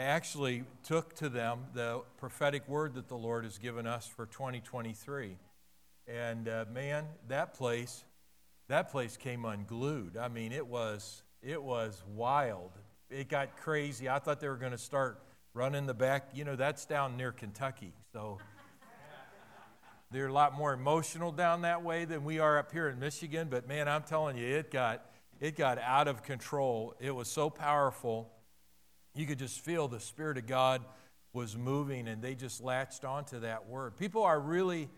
I actually took to them the prophetic word that the Lord has given us for 2023. And uh, man, that place, that place came unglued. I mean, it was, it was wild. It got crazy. I thought they were going to start running the back. You know, that's down near Kentucky. So they're a lot more emotional down that way than we are up here in Michigan. But man, I'm telling you, it got, it got out of control. It was so powerful you could just feel the Spirit of God was moving, and they just latched onto that word. People are really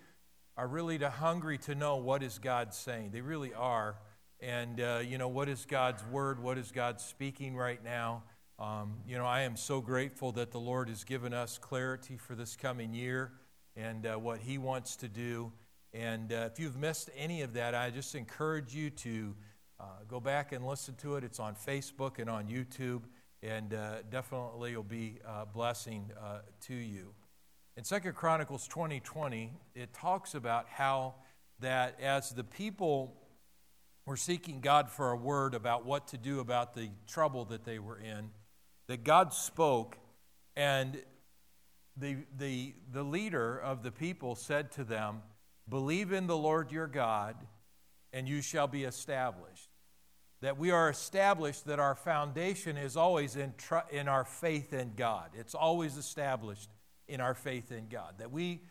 are really hungry to know what is God saying. They really are, and uh, you know what is God's word? What is God speaking right now? Um, you know, I am so grateful that the Lord has given us clarity for this coming year and uh, what He wants to do. And uh, if you've missed any of that, I just encourage you to uh, go back and listen to it. It's on Facebook and on YouTube and uh, definitely will be a blessing uh, to you. In Second Chronicles 20:20, 20, it talks about how that as the people were seeking God for a word about what to do about the trouble that they were in, that God spoke, and the, the, the leader of the people said to them, Believe in the Lord your God, and you shall be established that we are established that our foundation is always in, tr- in our faith in God. It's always established in our faith in God. That we,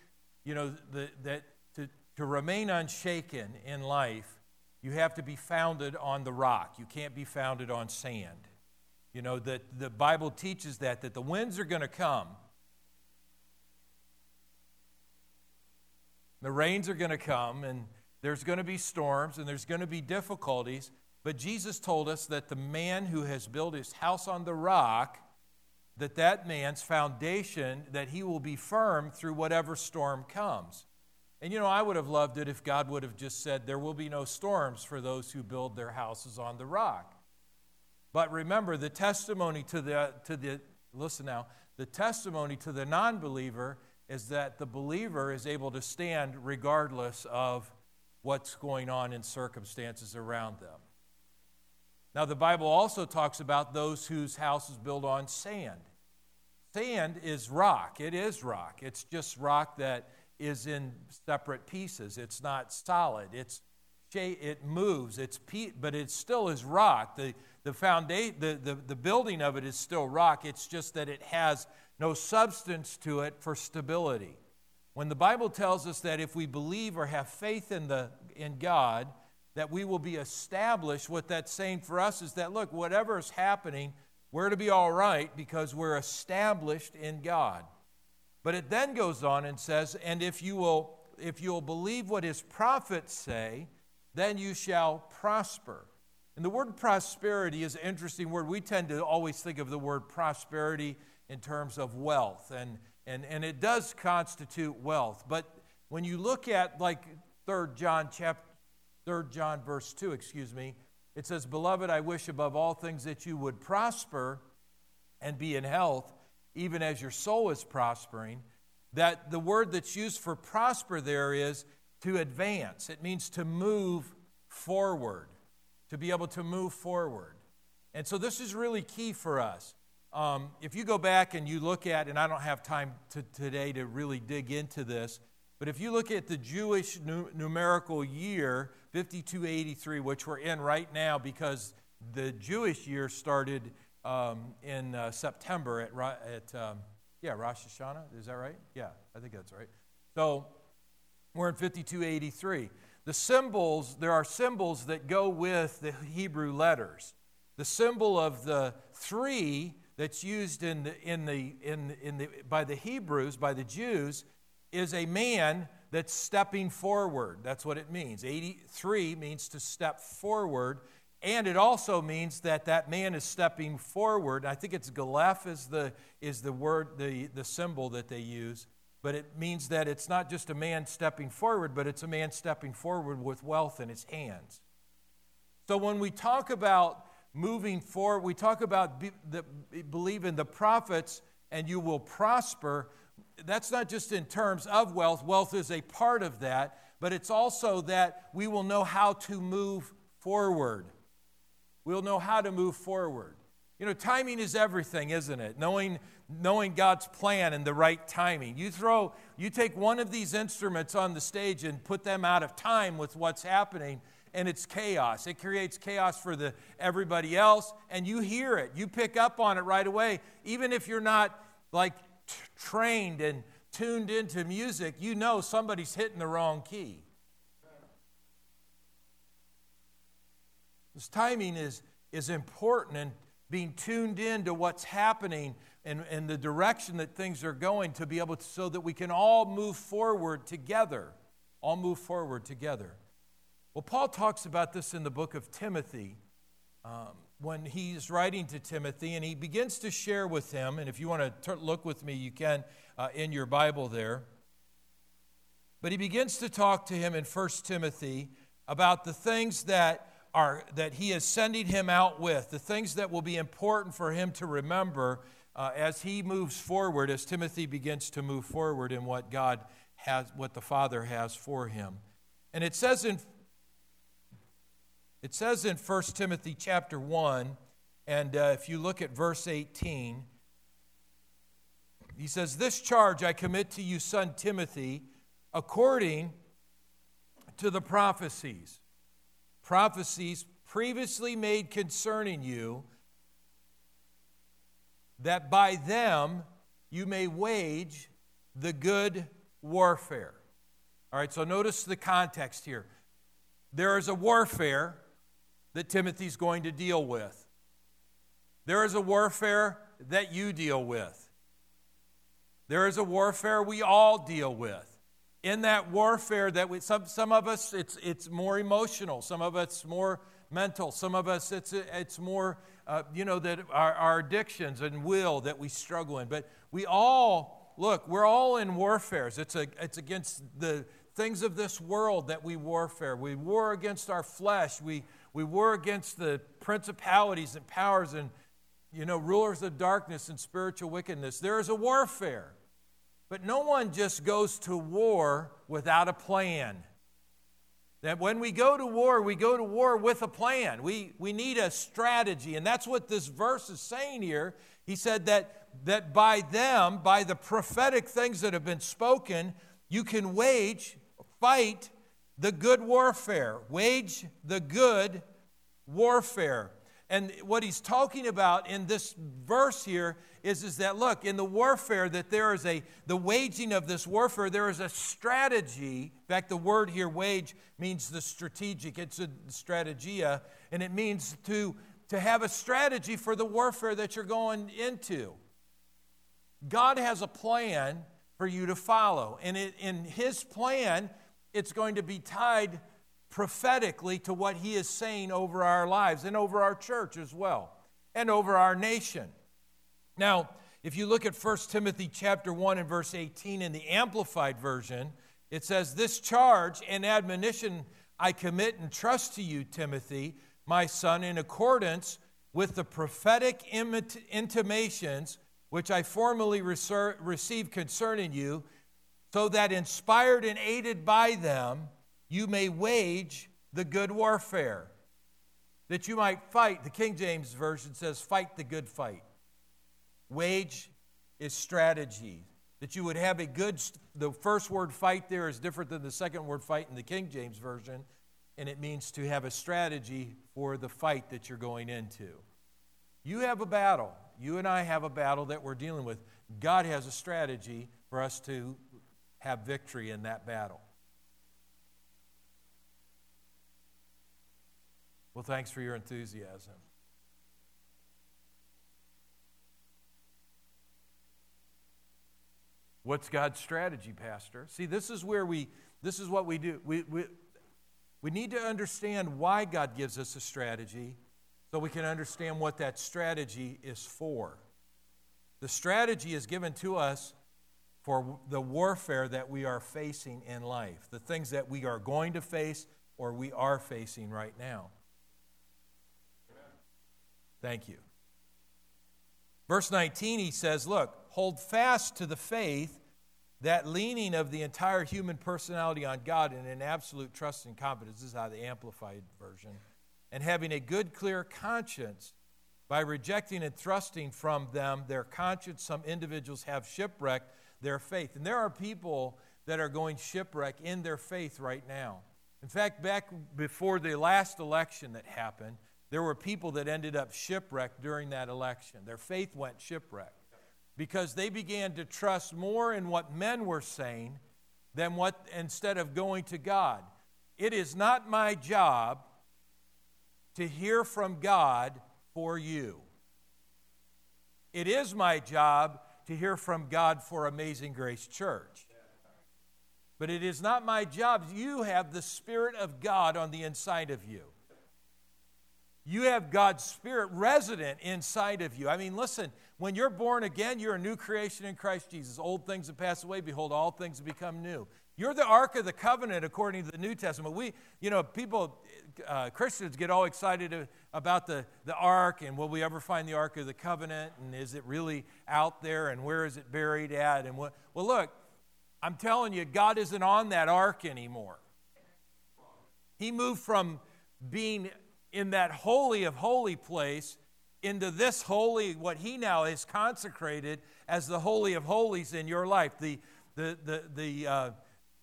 you know, the, that to, to remain unshaken in life, you have to be founded on the rock. You can't be founded on sand. You know, that the Bible teaches that, that the winds are going to come. The rains are going to come, and there's going to be storms, and there's going to be difficulties. But Jesus told us that the man who has built his house on the rock, that that man's foundation, that he will be firm through whatever storm comes. And you know, I would have loved it if God would have just said, There will be no storms for those who build their houses on the rock. But remember, the testimony to the, to the listen now, the testimony to the non believer is that the believer is able to stand regardless of what's going on in circumstances around them. Now, the Bible also talks about those whose house is built on sand. Sand is rock. It is rock. It's just rock that is in separate pieces. It's not solid. It's it moves. It's pe- but it still is rock. The the foundation, the, the, the building of it is still rock. It's just that it has no substance to it for stability. When the Bible tells us that if we believe or have faith in the in God, that we will be established. What that's saying for us is that, look, whatever is happening, we're to be all right because we're established in God. But it then goes on and says, and if you will, if you'll believe what his prophets say, then you shall prosper. And the word prosperity is an interesting word. We tend to always think of the word prosperity in terms of wealth, and, and, and it does constitute wealth. But when you look at like 3 John chapter 3 John, verse 2, excuse me, it says, Beloved, I wish above all things that you would prosper and be in health, even as your soul is prospering. That the word that's used for prosper there is to advance, it means to move forward, to be able to move forward. And so this is really key for us. Um, if you go back and you look at, and I don't have time to, today to really dig into this, but if you look at the Jewish numerical year, 5283, which we're in right now because the Jewish year started um, in uh, September at, at um, yeah, Rosh Hashanah. Is that right? Yeah, I think that's right. So we're in 5283. The symbols, there are symbols that go with the Hebrew letters. The symbol of the three that's used in the, in the, in, in the, by the Hebrews, by the Jews, is a man that's stepping forward. That's what it means. 83 means to step forward. And it also means that that man is stepping forward. I think it's Galef is the, is the word, the, the symbol that they use. But it means that it's not just a man stepping forward, but it's a man stepping forward with wealth in his hands. So when we talk about moving forward, we talk about be, the, believe in the prophets and you will prosper that's not just in terms of wealth, wealth is a part of that, but it's also that we will know how to move forward. We'll know how to move forward. You know, timing is everything, isn't it? Knowing, knowing God's plan and the right timing. You throw, you take one of these instruments on the stage and put them out of time with what's happening, and it's chaos. It creates chaos for the everybody else, and you hear it. You pick up on it right away, even if you're not like t- trained and tuned into music. You know somebody's hitting the wrong key. This timing is is important and being tuned in to what's happening and, and the direction that things are going to be able to, so that we can all move forward together. All move forward together. Well, Paul talks about this in the book of Timothy um, when he's writing to Timothy, and he begins to share with him. And if you want to look with me, you can uh, in your Bible there. But he begins to talk to him in 1 Timothy about the things that are, that he is sending him out with, the things that will be important for him to remember uh, as he moves forward, as Timothy begins to move forward in what God has, what the Father has for him. And it says in it says in 1 Timothy chapter 1, and uh, if you look at verse 18, he says, This charge I commit to you, son Timothy, according to the prophecies prophecies previously made concerning you, that by them you may wage the good warfare. All right, so notice the context here. There is a warfare that Timothy's going to deal with. There is a warfare that you deal with. There is a warfare we all deal with. In that warfare that we, some, some of us it's, it's more emotional some of us more mental some of us it's, it's more uh, you know that our, our addictions and will that we struggle in. But we all look we're all in warfares. It's, a, it's against the things of this world that we warfare. We war against our flesh. We, we war against the principalities and powers and you know rulers of darkness and spiritual wickedness there is a warfare but no one just goes to war without a plan. That when we go to war, we go to war with a plan. We, we need a strategy. And that's what this verse is saying here. He said that, that by them, by the prophetic things that have been spoken, you can wage, fight the good warfare. Wage the good warfare. And what he's talking about in this verse here is, is that look, in the warfare, that there is a, the waging of this warfare, there is a strategy. In fact, the word here, wage, means the strategic, it's a strategia, and it means to, to have a strategy for the warfare that you're going into. God has a plan for you to follow, and it, in his plan, it's going to be tied prophetically to what he is saying over our lives and over our church as well and over our nation. Now, if you look at 1 Timothy chapter 1 and verse 18 in the amplified version, it says, "This charge and admonition I commit and trust to you, Timothy, my son, in accordance with the prophetic intimations which I formerly received concerning you, so that inspired and aided by them, you may wage the good warfare, that you might fight. The King James Version says, fight the good fight. Wage is strategy. That you would have a good, the first word fight there is different than the second word fight in the King James Version, and it means to have a strategy for the fight that you're going into. You have a battle. You and I have a battle that we're dealing with. God has a strategy for us to have victory in that battle. Well, thanks for your enthusiasm. What's God's strategy, Pastor? See, this is where we, this is what we do. We, we, we need to understand why God gives us a strategy so we can understand what that strategy is for. The strategy is given to us for the warfare that we are facing in life, the things that we are going to face or we are facing right now. Thank you. Verse 19, he says, Look, hold fast to the faith, that leaning of the entire human personality on God and an absolute trust and confidence. This is how the Amplified version. And having a good, clear conscience, By rejecting and thrusting from them their conscience, some individuals have shipwrecked their faith. And there are people that are going shipwreck in their faith right now. In fact, back before the last election that happened, there were people that ended up shipwrecked during that election. Their faith went shipwrecked because they began to trust more in what men were saying than what instead of going to God. It is not my job to hear from God for you. It is my job to hear from God for Amazing Grace Church. But it is not my job. You have the Spirit of God on the inside of you. You have God's Spirit resident inside of you. I mean, listen, when you're born again, you're a new creation in Christ Jesus. Old things have passed away. Behold, all things have become new. You're the Ark of the Covenant according to the New Testament. We, you know, people, uh, Christians get all excited about the, the Ark and will we ever find the Ark of the Covenant and is it really out there and where is it buried at? And what, well, look, I'm telling you, God isn't on that Ark anymore. He moved from being in that holy of holy place into this holy, what he now has consecrated as the holy of holies in your life. The, the, the, the, uh,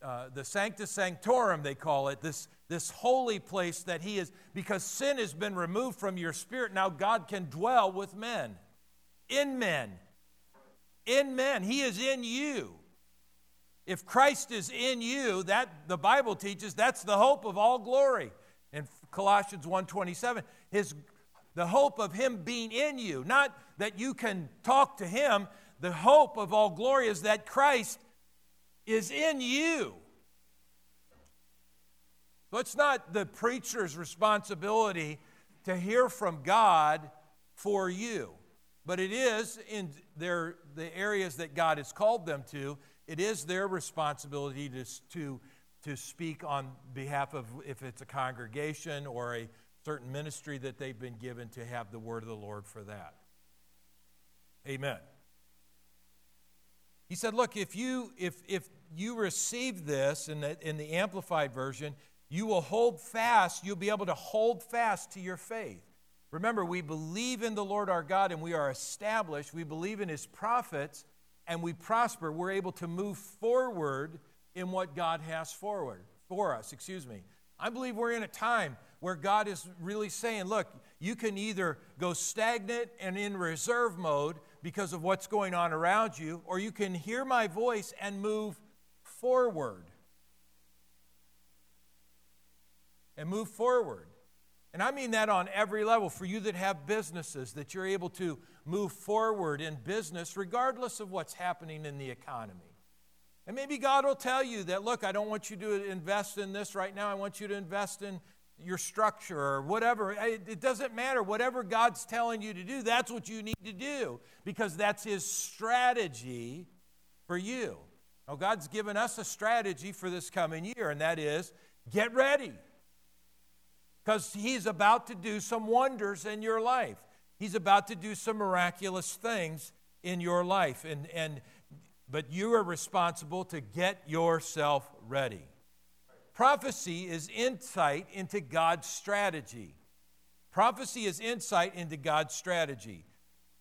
uh, the sanctum sanctorum, they call it, this, this holy place that he is, because sin has been removed from your spirit, now God can dwell with men, in men, in men. He is in you. If Christ is in you, that the Bible teaches that's the hope of all glory. In Colossians 1:27, his the hope of him being in you, not that you can talk to him, the hope of all glory is that Christ is in you. So it's not the preacher's responsibility to hear from God for you, but it is in their, the areas that God has called them to, it is their responsibility to, to, to speak on behalf of, if it's a congregation or a certain ministry that they've been given, to have the word of the Lord for that. Amen. He said, Look, if you, if, if you receive this in the, in the Amplified Version, you will hold fast, you'll be able to hold fast to your faith. Remember, we believe in the Lord our God and we are established. We believe in his prophets and we prosper. We're able to move forward in what God has forward for us, excuse me. I believe we're in a time where God is really saying, look, you can either go stagnant and in reserve mode because of what's going on around you, or you can hear my voice and move forward. And move forward. And I mean that on every level. For you that have businesses, that you're able to move forward in business regardless of what's happening in the economy. And maybe God will tell you that, look, I don't want you to invest in this right now. I want you to invest in your structure or whatever. It doesn't matter. Whatever God's telling you to do, that's what you need to do because that's His strategy for you. Now, God's given us a strategy for this coming year, and that is get ready because He's about to do some wonders in your life. He's about to do some miraculous things in your life. And, and, but you are responsible to get yourself ready. Prophecy is insight into God's strategy. Prophecy is insight into God's strategy.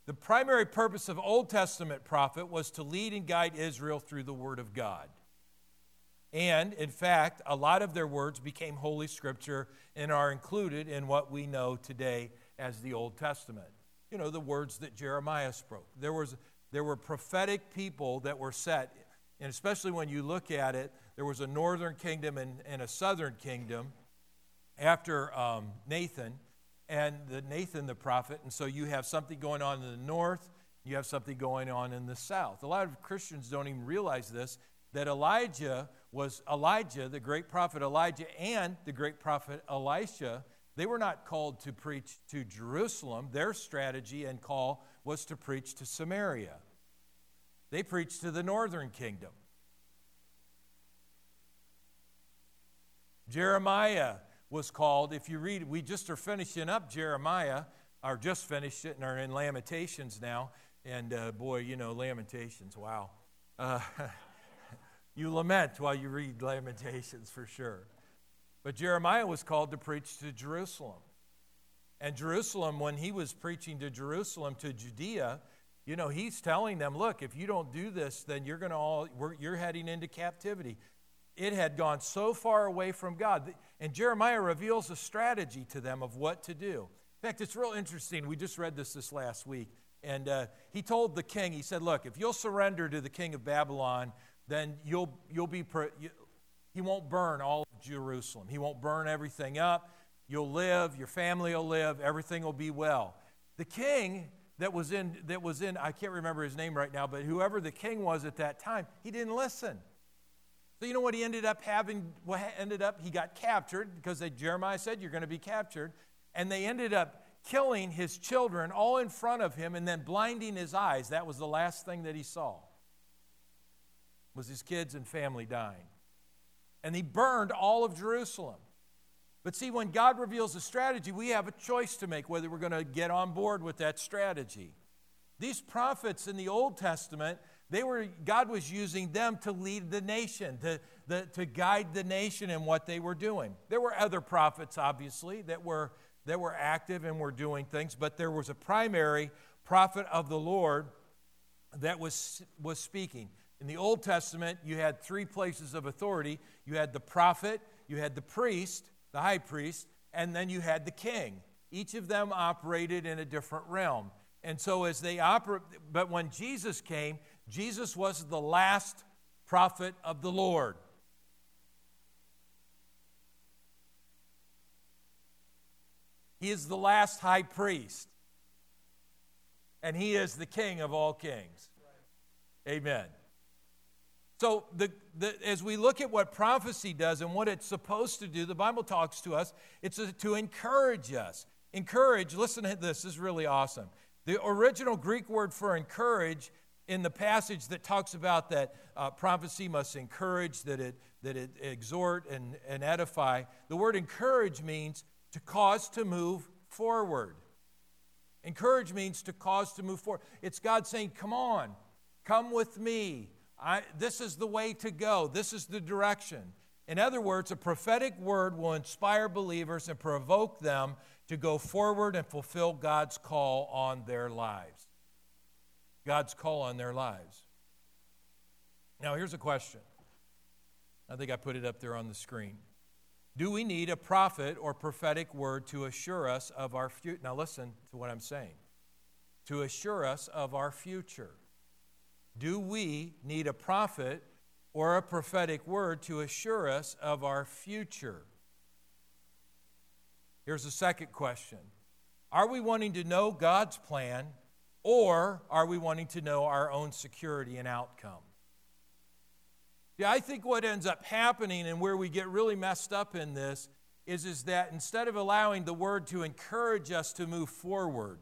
The primary purpose of Old Testament prophet was to lead and guide Israel through the Word of God. And in fact, a lot of their words became Holy Scripture and are included in what we know today as the Old Testament. You know, the words that Jeremiah spoke. There, was, there were prophetic people that were set, and especially when you look at it, there was a northern kingdom and, and a southern kingdom after um, Nathan, and the Nathan the prophet. And so you have something going on in the north, you have something going on in the south. A lot of Christians don't even realize this that Elijah was Elijah, the great prophet Elijah, and the great prophet Elisha they were not called to preach to Jerusalem. Their strategy and call was to preach to Samaria. They preached to the northern kingdom. Jeremiah was called, if you read, we just are finishing up Jeremiah, or just finished it and are in Lamentations now. And uh, boy, you know, Lamentations, wow. Uh, you lament while you read Lamentations for sure. But Jeremiah was called to preach to Jerusalem. And Jerusalem, when he was preaching to Jerusalem, to Judea, you know, he's telling them, look, if you don't do this, then you're going to all, you're heading into captivity. It had gone so far away from God. And Jeremiah reveals a strategy to them of what to do. In fact, it's real interesting. We just read this this last week. And uh, he told the king, he said, look, if you'll surrender to the king of Babylon, then you'll, you'll be, you, he won't burn all of Jerusalem. He won't burn everything up. You'll live, your family will live, everything will be well. The king that was in that was in I can't remember his name right now, but whoever the king was at that time, he didn't listen. So you know what he ended up having? What ended up? He got captured because they, Jeremiah said you're going to be captured, and they ended up killing his children all in front of him and then blinding his eyes. That was the last thing that he saw. Was his kids and family dying. And he burned all of Jerusalem. But see, when God reveals a strategy, we have a choice to make whether we're going to get on board with that strategy. These prophets in the Old Testament, they were, God was using them to lead the nation, to, the, to guide the nation in what they were doing. There were other prophets, obviously, that were, that were active and were doing things, but there was a primary prophet of the Lord that was, was speaking. In the Old Testament, you had three places of authority you had the prophet, you had the priest, the high priest, and then you had the king. Each of them operated in a different realm. And so, as they operate, but when Jesus came, Jesus was the last prophet of the Lord. He is the last high priest. And he is the king of all kings. Amen. So, the, the, as we look at what prophecy does and what it's supposed to do, the Bible talks to us, it's a, to encourage us. Encourage, listen to this, this is really awesome. The original Greek word for encourage in the passage that talks about that uh, prophecy must encourage, that it, that it exhort and, and edify, the word encourage means to cause to move forward. Encourage means to cause to move forward. It's God saying, Come on, come with me. I, this is the way to go, this is the direction. In other words, a prophetic word will inspire believers and provoke them to go forward and fulfill God's call on their lives. God's call on their lives. Now, here's a question. I think I put it up there on the screen. Do we need a prophet or prophetic word to assure us of our future? Now, listen to what I'm saying. To assure us of our future. Do we need a prophet or a prophetic word to assure us of our future? Here's a second question Are we wanting to know God's plan or are we wanting to know our own security and outcome? Yeah, I think what ends up happening and where we get really messed up in this is, is that instead of allowing the word to encourage us to move forward,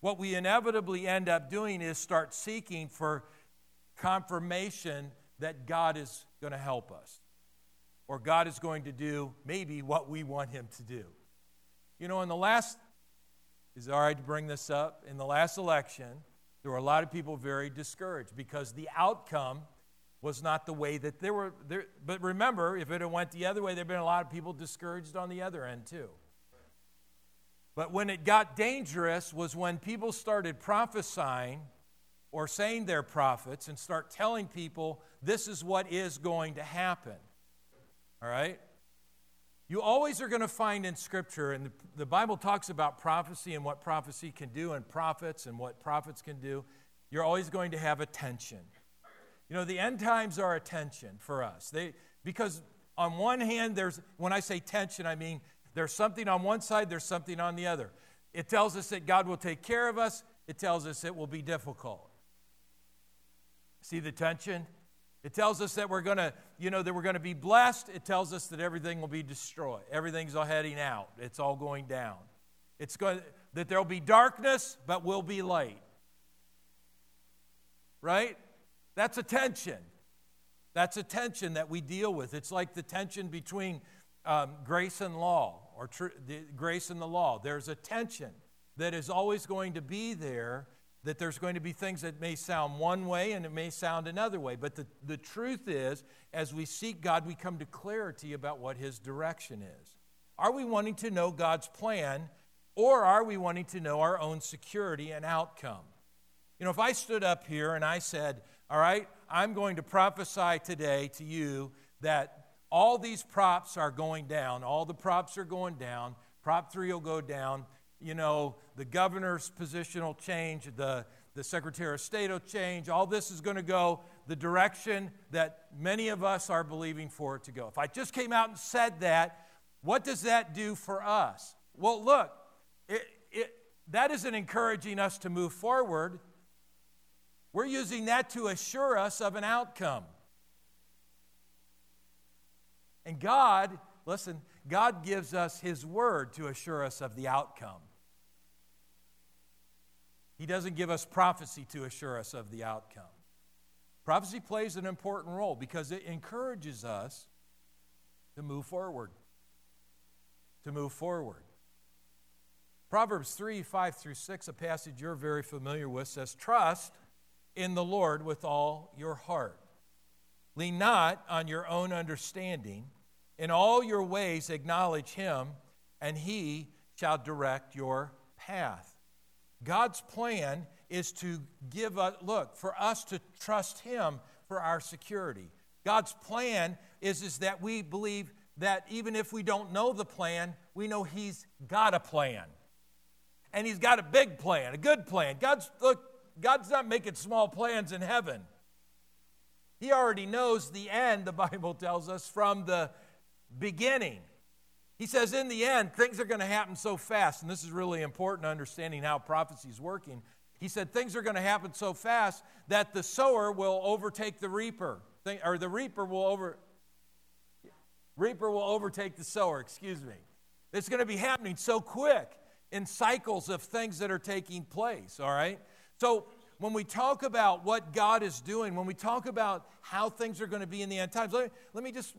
what we inevitably end up doing is start seeking for confirmation that God is going to help us or God is going to do maybe what we want Him to do. You know, in the last, is it all right to bring this up? In the last election, there were a lot of people very discouraged because the outcome was not the way that there were. There, but remember, if it had went the other way, there'd been a lot of people discouraged on the other end too. But when it got dangerous was when people started prophesying or saying they're prophets and start telling people this is what is going to happen. All right? You always are going to find in Scripture, and the, the, Bible talks about prophecy and what prophecy can do, and prophets and what prophets can do. You're always going to have attention. You know, the end times are attention for us. They, because on one hand, there's, when I say tension, I mean there's something on one side, there's something on the other. It tells us that God will take care of us, it tells us it will be difficult. See the tension? It tells us that we're going to, you know, that we're going to be blessed. It tells us that everything will be destroyed. Everything's all heading out. It's all going down. It's going that there'll be darkness, but we'll be light. Right? That's a tension. That's a tension that we deal with. It's like the tension between um, grace and law, or tr- the, grace and the law. There's a tension that is always going to be there, that there's going to be things that may sound one way and it may sound another way. But the, the truth is, as we seek God, we come to clarity about what His direction is. Are we wanting to know God's plan Or are we wanting to know our own security and outcome? You know, if I stood up here and I said, All right, I'm going to prophesy today to you that all these props are going down, all the props are going down, Prop 3 will go down, you know, the governor's position will change, the, the Secretary of State will change, all this is going to go the direction that many of us are believing for it to go. If I just came out and said that, what does that do for us? Well, look, it, it, that isn't encouraging us to move forward. We're using that to assure us of an outcome. And God, listen, God gives us His word to assure us of the outcome. He doesn't give us prophecy to assure us of the outcome. Prophecy plays an important role because it encourages us to move forward. To move forward. Proverbs 3 5 through 6, a passage you're very familiar with, says, Trust in the Lord with all your heart. Lean not on your own understanding. In all your ways acknowledge him, and he shall direct your path. God's plan is to give us, look, for us to trust him for our security. God's plan is, is that we believe that even if we don't know the plan, we know he's got a plan. And he's got a big plan, a good plan. God's, look, God's not making small plans in heaven. He already knows the end, the Bible tells us, from the beginning. He says, in the end, things are going to happen so fast, and this is really important understanding how prophecy is working. He said, things are going to happen so fast that the sower will overtake the reaper, or the reaper will over. Reaper will overtake the sower, excuse me. It's going to be happening so quick in cycles of things that are taking place, all right? So, when we talk about what God is doing, when we talk about how things are going to be in the end times, let me, let me just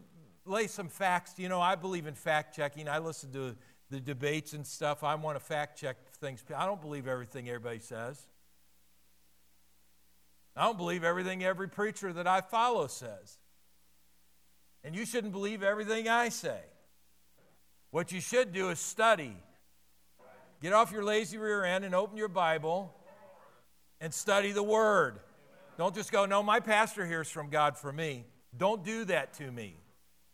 lay some facts. You know, I believe in fact checking. I listen to the debates and stuff. I want to fact check things. I don't believe everything everybody says. I don't believe everything every preacher that I follow says. And you shouldn't believe everything I say. What you should do is study. Get off your lazy rear end and open your Bible and study the Word. Don't just go, no, my pastor hears from God for me. Don't do that to me.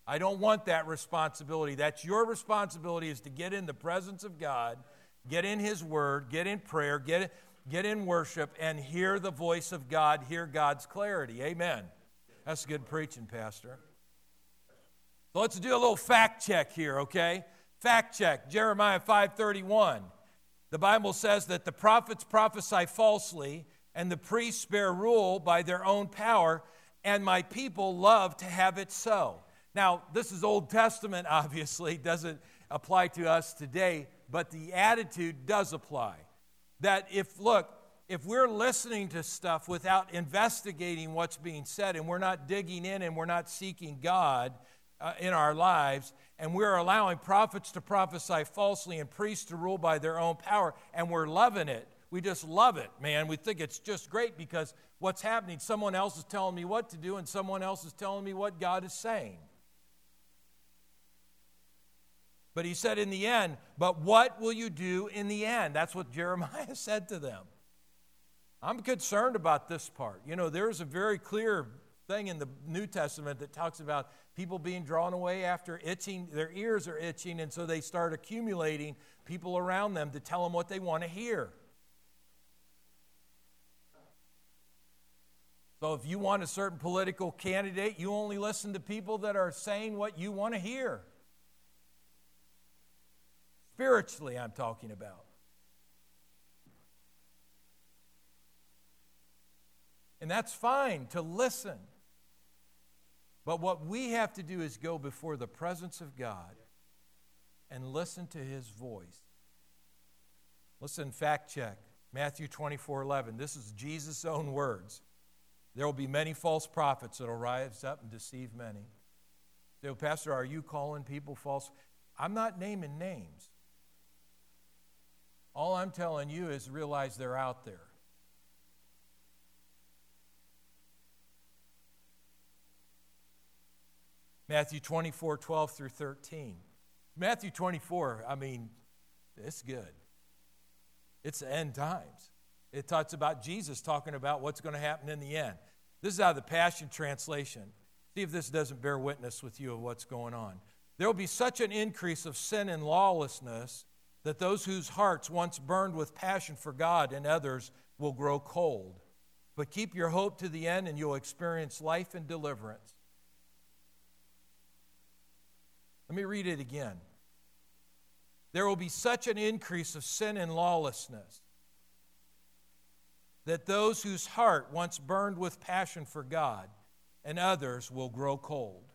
I don't want that responsibility. That's your responsibility is to get in the presence of God, get in His Word, get in prayer, get, get in worship, and hear the voice of God, hear God's clarity. Amen. That's good preaching, Pastor. So let's do a little fact check here, okay? Fact check. Jeremiah 5:31. The Bible says that the prophets prophesy falsely and the priests bear rule by their own power, and my people love to have it so. Now, this is Old Testament, obviously, doesn't apply to us today, but the attitude does apply. That if, look, if we're listening to stuff without investigating what's being said and we're not digging in and we're not seeking God uh, in our lives, and we're allowing prophets to prophesy falsely and priests to rule by their own power, and we're loving it. We just love it, man. We think it's just great because what's happening, someone else is telling me what to do, and someone else is telling me what God is saying. But he said in the end, But what will you do in the end? That's what Jeremiah said to them. I'm concerned about this part. You know, there's a very clear thing in the New Testament that talks about people being drawn away after itching, their ears are itching, and so they start accumulating people around them to tell them what they want to hear. So if you want a certain political candidate, you only listen to people that are saying what you want to hear. Spiritually, I'm talking about. And that's fine to listen. But what we have to do is go before the presence of God and listen to his voice. Listen, fact check. Matthew 24 11. This is Jesus' own words. There will be many false prophets that will rise up and deceive many. So, Pastor, are you calling people false? I'm not naming names. I'm telling you is realize they're out there. Matthew 24, 12 through 13. Matthew 24, I mean, it's good. It's the end times. It talks about Jesus talking about what's going to happen in the end. This is out of the Passion Translation. See if this doesn't bear witness with you of what's going on. There will be such an increase of sin and lawlessness that those whose hearts once burned with passion for God and others will grow cold. But keep your hope to the end and you'll experience life and deliverance. Let me read it again. There will be such an increase of sin and lawlessness that those whose heart once burned with passion for God and others will grow cold.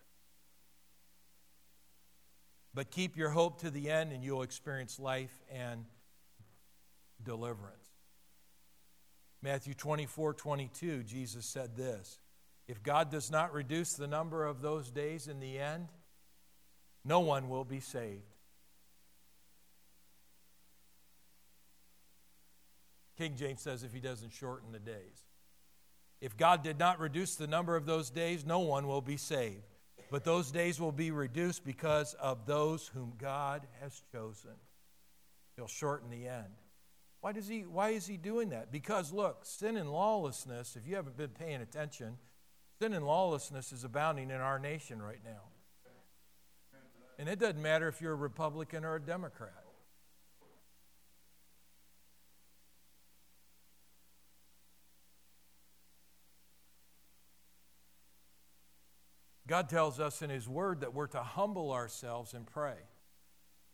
But keep your hope to the end and you'll experience life and deliverance. Matthew 24 22, Jesus said this If God does not reduce the number of those days in the end, no one will be saved. King James says, if he doesn't shorten the days. If God did not reduce the number of those days, no one will be saved. But those days will be reduced because of those whom God has chosen. He'll shorten the end. Why, does he, why is he doing that? Because, look, sin and lawlessness, if you haven't been paying attention, sin and lawlessness is abounding in our nation right now. And it doesn't matter if you're a Republican or a Democrat. God tells us in His Word that we're to humble ourselves and pray.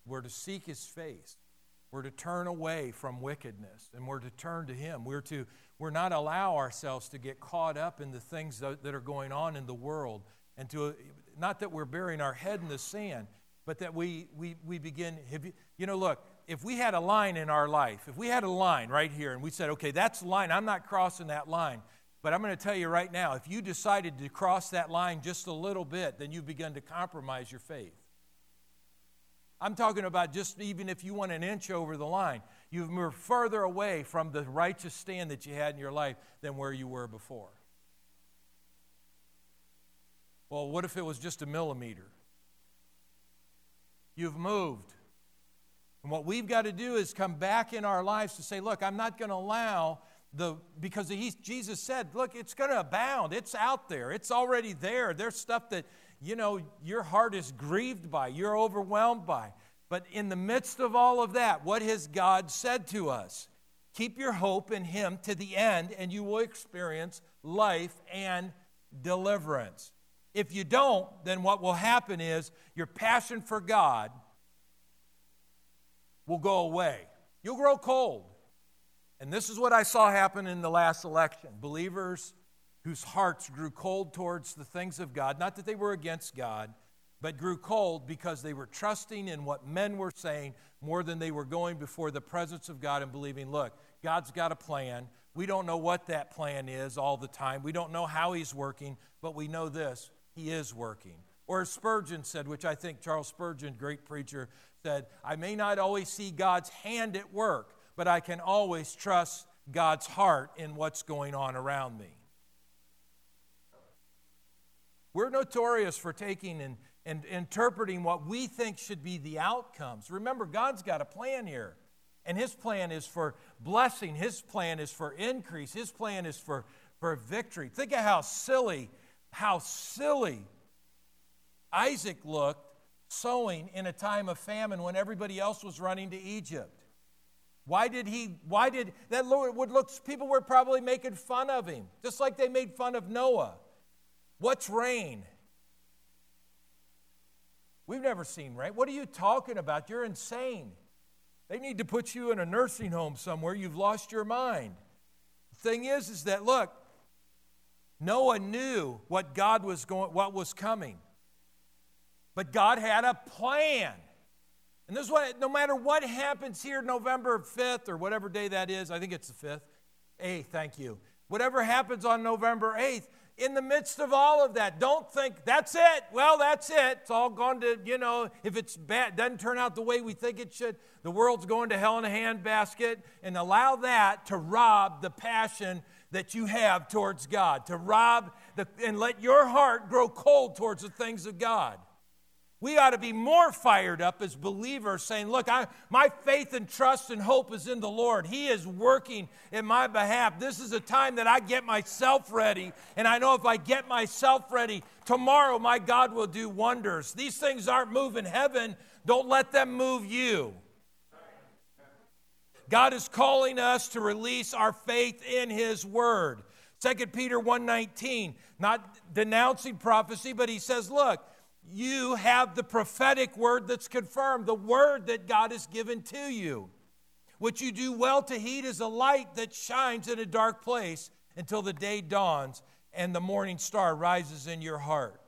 We're to seek His face. We're to turn away from wickedness and we're to turn to Him. We're to we're not allow ourselves to get caught up in the things that, are going on in the world and to not that we're burying our head in the sand, but that we we, we begin. You, you know, look, if we had a line in our life, if we had a line right here and we said, okay, that's the line, I'm not crossing that line. But I'm going to tell you right now if you decided to cross that line just a little bit, then you've begun to compromise your faith. I'm talking about just even if you went an inch over the line, you've moved further away from the righteous stand that you had in your life than where you were before. Well, what if it was just a millimeter? You've moved. And what we've got to do is come back in our lives to say, look, I'm not going to allow the because he, Jesus said, look, it's going to abound. It's out there. It's already there. There's stuff that you know your heart is grieved by, you're overwhelmed by. But in the midst of all of that, what has God said to us? Keep your hope in him to the end and you will experience life and deliverance. If you don't, then what will happen is your passion for God will go away. You'll grow cold. And this is what I saw happen in the last election believers whose hearts grew cold towards the things of God, not that they were against God, but grew cold because they were trusting in what men were saying more than they were going before the presence of God and believing, look, God's got a plan. We don't know what that plan is all the time. We don't know how He's working, but we know this He is working. Or as Spurgeon said, which I think Charles Spurgeon, great preacher, said, I may not always see God's hand at work, but I can always trust God's heart in what's going on around me. We're notorious for taking and, and interpreting what we think should be the outcomes. Remember, God's got a plan here. And his plan is for blessing, his plan is for increase, his plan is for, for victory. Think of how silly, how silly Isaac looked sowing in a time of famine when everybody else was running to Egypt. Why did he, why did, that Lord would look, people were probably making fun of him, just like they made fun of Noah. What's rain? We've never seen rain. What are you talking about? You're insane. They need to put you in a nursing home somewhere. You've lost your mind. The thing is, is that look, Noah knew what God was going, what was coming. But God had a plan. And this is what, no matter what happens here, November 5th or whatever day that is, I think it's the 5th, 8th, thank you. Whatever happens on November 8th, in the midst of all of that, don't think, that's it. Well, that's it. It's all gone to, you know, if it's bad, doesn't turn out the way we think it should, the world's going to hell in a handbasket, and allow that to rob the passion that you have towards God, to rob the, and let your heart grow cold towards the things of God. We ought to be more fired up as believers, saying, Look, I, my faith and trust and hope is in the Lord. He is working in my behalf. This is a time that I get myself ready. And I know if I get myself ready, tomorrow my God will do wonders. These things aren't moving heaven. Don't let them move you. God is calling us to release our faith in His Word. 2 Peter 1:19, not denouncing prophecy, but he says, look, you have the prophetic word that's confirmed, the word that God has given to you. What you do well to heed is a light that shines in a dark place until the day dawns and the morning star rises in your heart.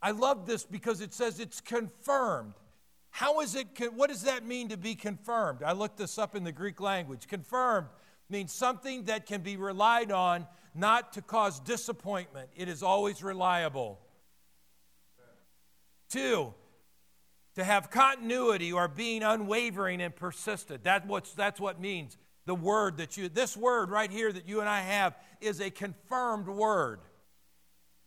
I love this because it says it's confirmed. How is it, what does that mean to be confirmed? I looked this up in the Greek language. Confirmed means something that can be relied on, not to cause disappointment. It is always reliable. Two, to have continuity or being unwavering and persistent. That what's, that's what means. The word that you, this word right here that you and I have is a confirmed word.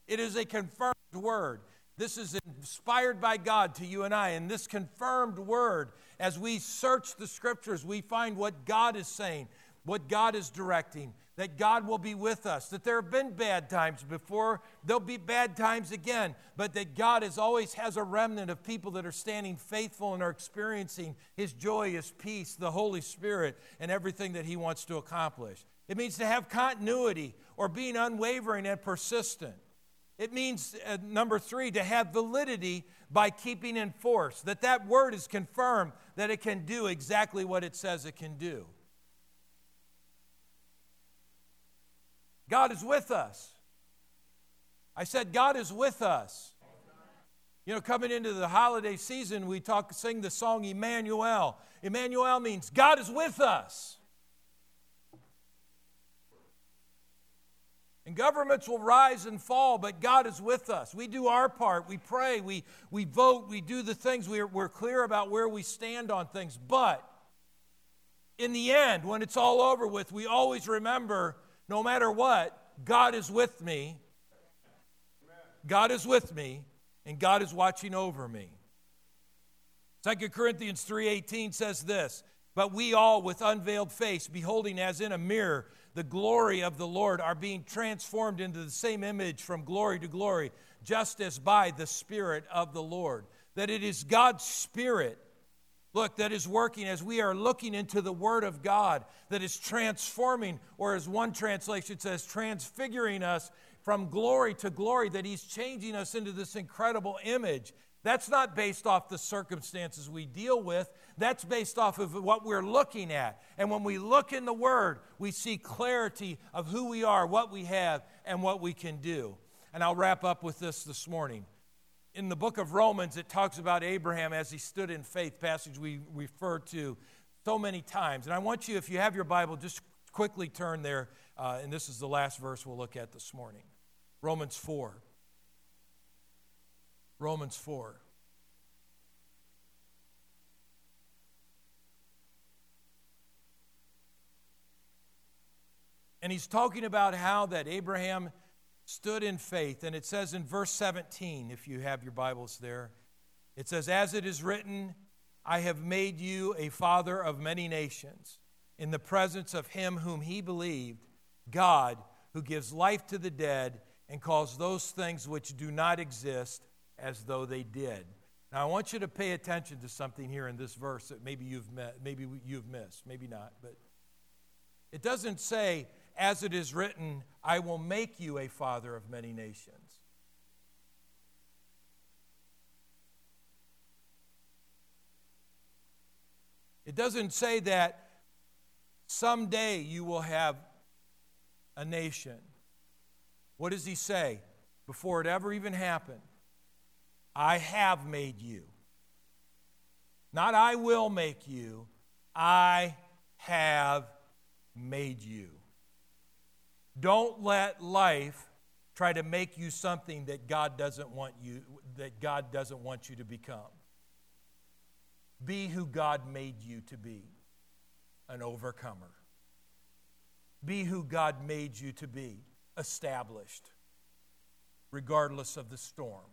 It is a confirmed word. This is inspired by God to you and I. And this confirmed word, as we search the scriptures, we find what God is saying, what God is directing, that God will be with us, that there have been bad times before, there'll be bad times again, but that God is always has a remnant of people that are standing faithful and are experiencing His joy, His peace, the Holy Spirit, and everything that He wants to accomplish. It means to have continuity or being unwavering and persistent. It means, uh, number three, to have validity by keeping in force, that that word is confirmed that it can do exactly what it says it can do. God is with us. I said, God is with us. You know, coming into the holiday season, we talk, sing the song Emmanuel. Emmanuel means God is with us. And governments will rise and fall, but God is with us. We do our part. We pray, we, we vote, we do the things. We're, we're clear about where we stand on things. But in the end, when it's all over with, we always remember no matter what, God is with me. God is with me, and God is watching over me. 2 Corinthians 3:18 says this, "But we all with unveiled face, beholding as in a mirror the glory of the Lord, are being transformed into the same image from glory to glory, just as by the Spirit of the Lord." That it is God's Spirit Look, that is working as we are looking into the Word of God that is transforming, or as one translation says, transfiguring us from glory to glory, that He's changing us into this incredible image. That's not based off the circumstances we deal with. That's based off of what we're looking at. And when we look in the Word, we see clarity of who we are, what we have, and what we can do. And I'll wrap up with this this morning in the book of Romans, it talks about Abraham as he stood in faith, passage we refer to so many times. And I want you, if you have your Bible, just quickly turn there. Uh, and this is the last verse we'll look at this morning Romans 4. Romans 4. And he's talking about how that Abraham stood in faith. And it says in verse 17, if you have your Bibles there, it says, As it is written, I have made you a father of many nations in the presence of him whom he believed, God, who gives life to the dead and calls those things which do not exist as though they did. Now, I want you to pay attention to something here in this verse that maybe you've met, maybe you've missed, maybe not, but it doesn't say as it is written, I will make you a father of many nations. It doesn't say that someday you will have a nation. What does he say? Before it ever even happened, I have made you. Not I will make you, I have made you. Don't let life try to make you something that God doesn't want you that God doesn't want you to become. Be who God made you to be, an overcomer. Be who God made you to be, established, regardless of the storm.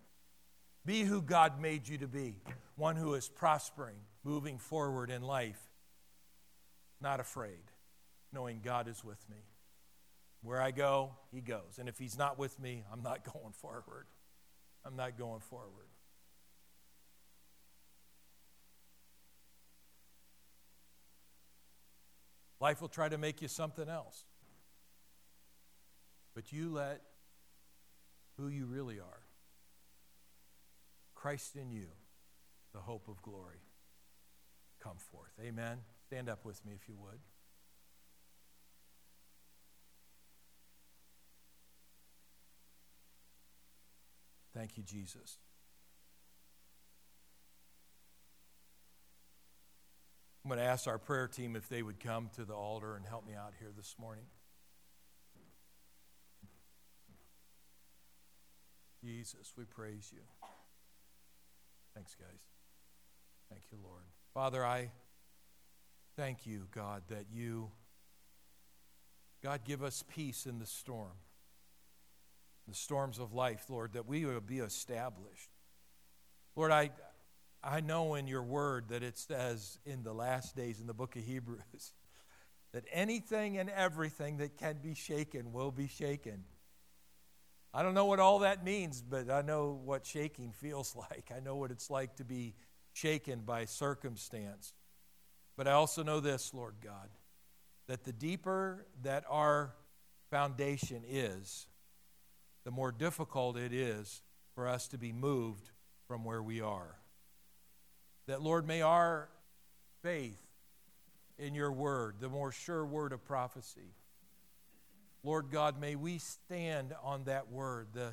Be who God made you to be one who is prospering, moving forward in life, not afraid, knowing God is with me. Where I go, He goes. And if He's not with me, I'm not going forward. I'm not going forward. Life will try to make you something else. But you let who you really are Christ in you, the hope of glory, come forth. Amen. Stand up with me if you would. Thank you, Jesus. I'm going to ask our prayer team if they would come to the altar and help me out here this morning. Jesus, we praise you. Thanks, guys. Thank you, Lord. Father, I thank you, God, that you, God, give us peace in the storm, the storms of life, Lord, that we will be established. Lord, I, I know in your word that it says in the last days in the book of Hebrews that anything and everything that can be shaken will be shaken. I don't know what all that means, but I know what shaking feels like. I know what it's like to be shaken by circumstance. But I also know this, Lord God, that the deeper that our foundation is, the more difficult it is for us to be moved from where we are. That, Lord, may our faith in your word, the more sure word of prophecy, Lord God, may we stand on that word. The,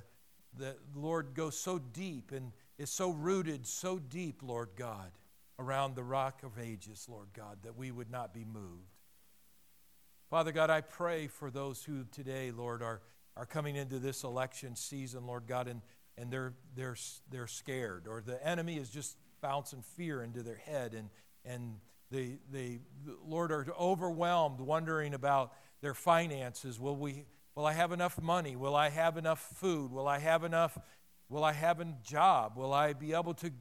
the Lord goes so deep and is so rooted, so deep, Lord God, around the rock of ages, Lord God, that we would not be moved. Father God, I pray for those who today, Lord, are, are coming into this election season, Lord God, and, and they're, they're, they're scared, or the enemy is just bouncing fear into their head, and, and they, they, Lord, are overwhelmed, wondering about their finances. Will, we, will I have enough money? Will I have enough food? Will I have enough? Will I have a job? Will I be able to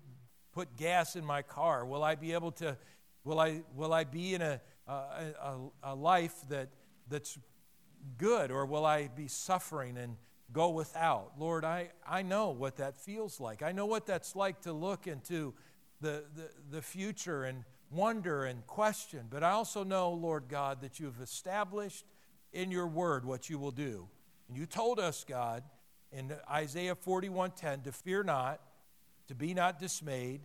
put gas in my car? Will I be able to? Will I, will I be in a, a, a, a life that, that's good, or will I be suffering and go without? Lord, I, I know what that feels like. I know what that's like to look into the, the, the future and wonder and question. But I also know, Lord God, that you have established in your word what you will do. And you told us, God, in Isaiah 41:10 to fear not, to be not dismayed,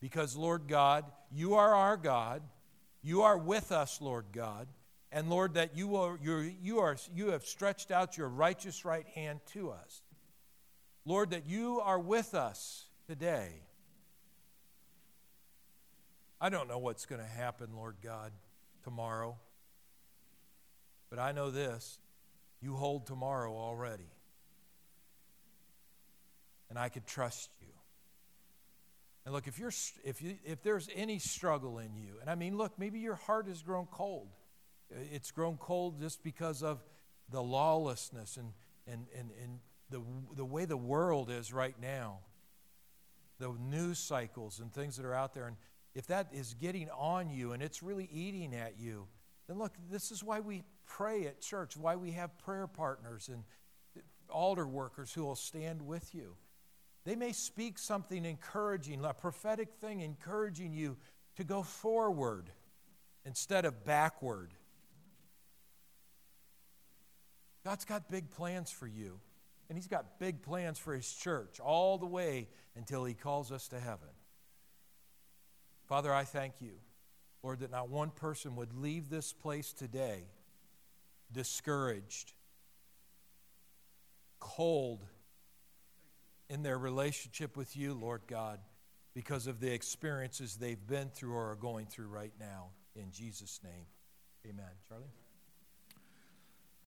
because Lord God, you are our God. You are with us, Lord God. And Lord, that you, are, you, are, you have stretched out your righteous right hand to us. Lord, that you are with us today. I don't know what's going to happen, Lord God, tomorrow. But I know this you hold tomorrow already. And I can trust you. And look, if, you're, if, you, if there's any struggle in you, and I mean, look, maybe your heart has grown cold. It's grown cold just because of the lawlessness and, and, and, and the, the way the world is right now, the news cycles and things that are out there. And if that is getting on you and it's really eating at you, then look, this is why we pray at church, why we have prayer partners and altar workers who will stand with you. They may speak something encouraging, a prophetic thing encouraging you to go forward instead of backward. God's got big plans for you, and He's got big plans for His church all the way until He calls us to heaven. Father, I thank you, Lord, that not one person would leave this place today discouraged, cold in their relationship with you, Lord God, because of the experiences they've been through or are going through right now. In Jesus' name, amen. Charlie?